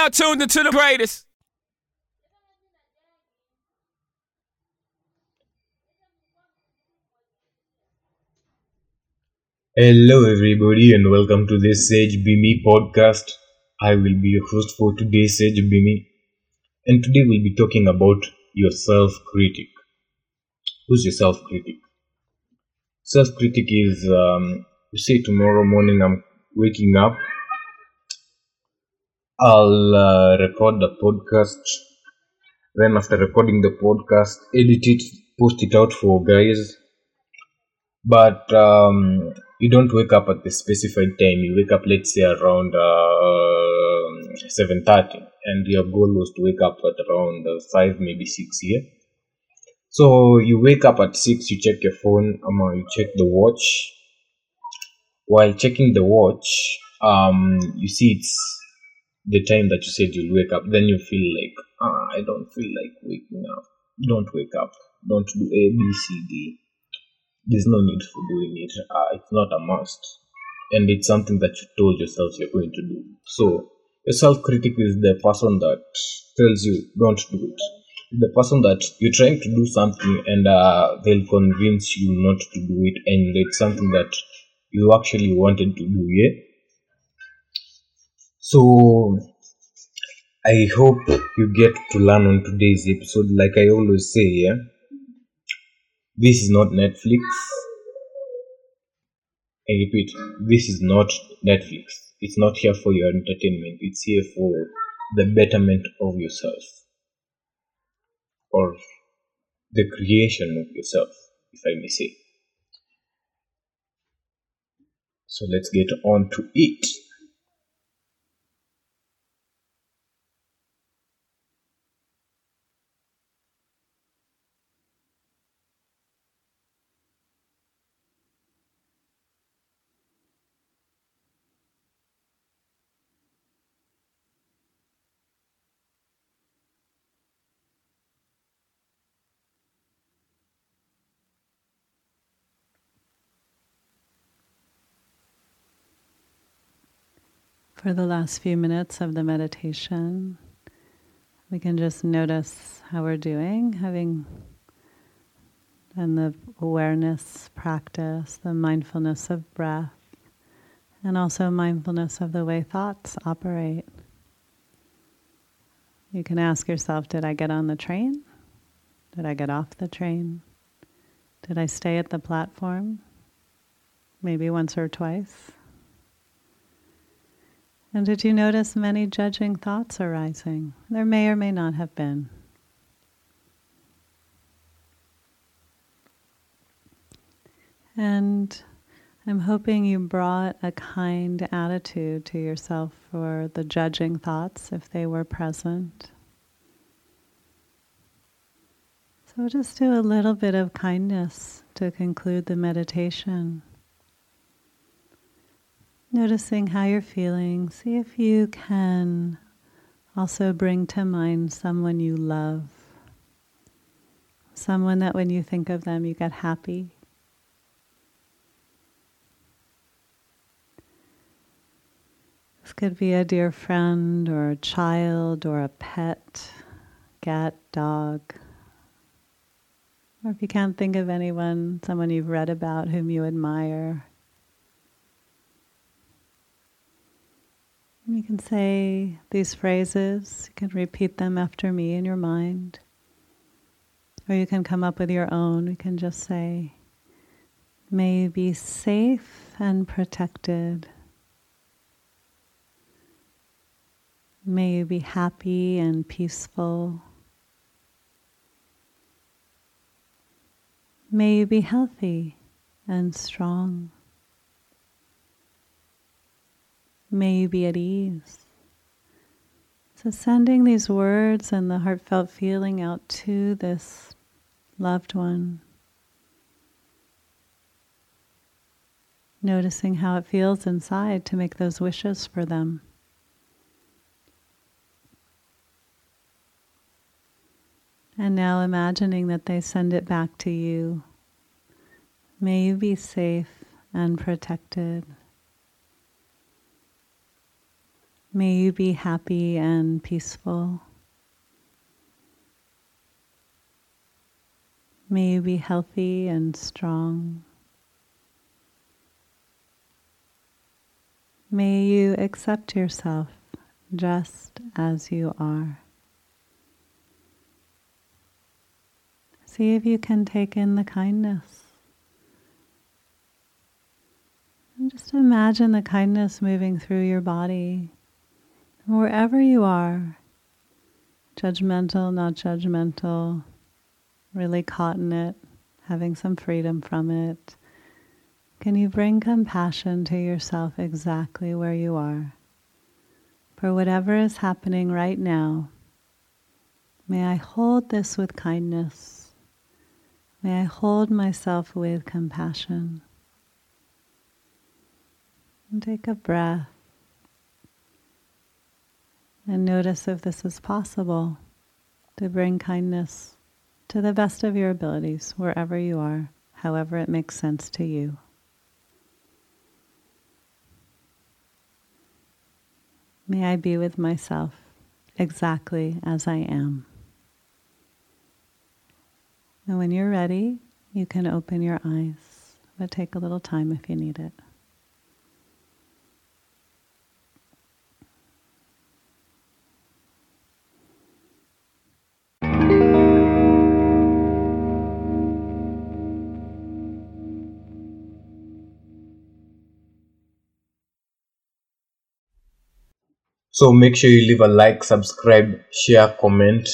now tuned into the greatest. Hello, everybody, and welcome to this Sage Be Me podcast. I will be your host for today's Sage Be Me, and today we'll be talking about your self critic. Who's your self critic? Self critic is um, you say tomorrow morning I'm waking up, I'll uh, record the podcast, then after recording the podcast, edit it, post it out for guys. But um, you don't wake up at the specified time. You wake up let's say around uh, 7.30 and your goal was to wake up at around uh, 5 maybe 6 yeah? So you wake up at 6 you check your phone um, you check the watch. While checking the watch um, you see it's the time that you said you'll wake up then you feel like ah, i don't feel like waking up don't wake up don't do a b c d there's no need for doing it. Uh, it's not a must. And it's something that you told yourself you're going to do. So, a self critic is the person that tells you, don't do it. The person that you're trying to do something and uh, they'll convince you not to do it, and it's something that you actually wanted to do, yeah? So, I hope you get to learn on today's episode. Like I always say, yeah? This is not Netflix. I repeat, this is not Netflix. It's not here for your entertainment. It's here for the betterment of yourself or the creation of yourself, if I may say. So let's get on to it. For the last few minutes of the meditation, we can just notice how we're doing, having done the awareness practice, the mindfulness of breath, and also mindfulness of the way thoughts operate. You can ask yourself Did I get on the train? Did I get off the train? Did I stay at the platform? Maybe once or twice. And did you notice many judging thoughts arising? There may or may not have been. And I'm hoping you brought a kind attitude to yourself for the judging thoughts if they were present. So just do a little bit of kindness to conclude the meditation. Noticing how you're feeling, see if you can also bring to mind someone you love. Someone that when you think of them, you get happy. This could be a dear friend or a child or a pet, cat, dog. Or if you can't think of anyone, someone you've read about whom you admire. You can say these phrases, you can repeat them after me in your mind. Or you can come up with your own. You can just say, May you be safe and protected. May you be happy and peaceful. May you be healthy and strong. May you be at ease. So, sending these words and the heartfelt feeling out to this loved one. Noticing how it feels inside to make those wishes for them. And now imagining that they send it back to you. May you be safe and protected. May you be happy and peaceful. May you be healthy and strong. May you accept yourself just as you are. See if you can take in the kindness. And just imagine the kindness moving through your body, wherever you are judgmental, not judgmental, really caught in it, having some freedom from it. Can you bring compassion to yourself exactly where you are? For whatever is happening right now, may I hold this with kindness. May I hold myself with compassion. And take a breath and notice if this is possible to bring kindness to the best of your abilities wherever you are, however it makes sense to you. May I be with myself exactly as I am. And when you're ready, you can open your eyes, but take a little time if you need it. So make sure you leave a like, subscribe, share, comment.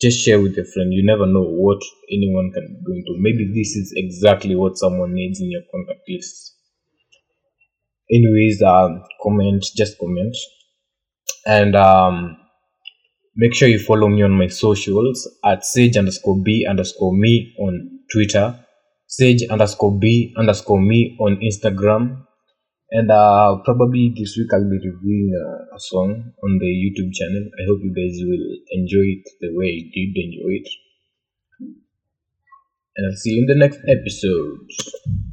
Just share with a friend. You never know what anyone can be going. Maybe this is exactly what someone needs in your contact list. Anyways, um, comment, just comment. And um, make sure you follow me on my socials at sage underscore b underscore me on Twitter, sage underscore b underscore me on Instagram, and uh, probably this week I'll be reviewing uh, a song on the YouTube channel. I hope you guys will enjoy it the way I did enjoy it. And I'll see you in the next episode.